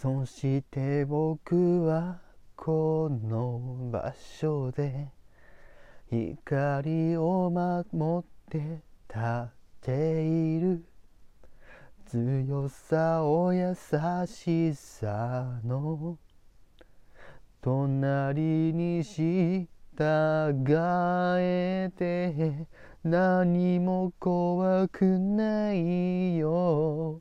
そして僕はこの場所で光を守って立っている。強さを優しさの。隣に従えて。何も怖くないよ。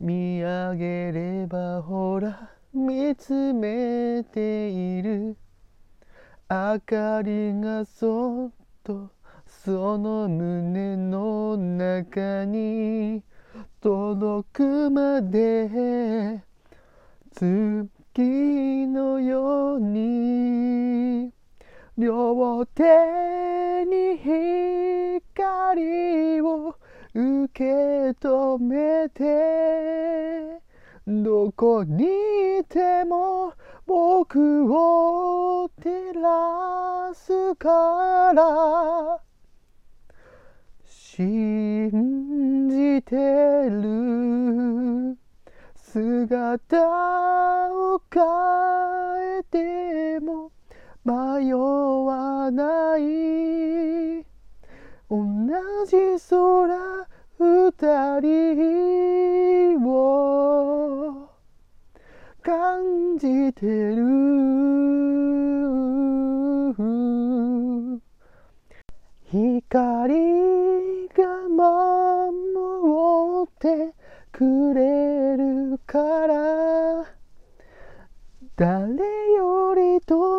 見上げればほら見つめている。明かりがそっとその胸の中に届くまで月のように両手に光を受け止めてどこにいても僕を照らすから。信じてる姿を変えても迷わない。同じ空人を感じてる。光が守ってくれるから。誰より遠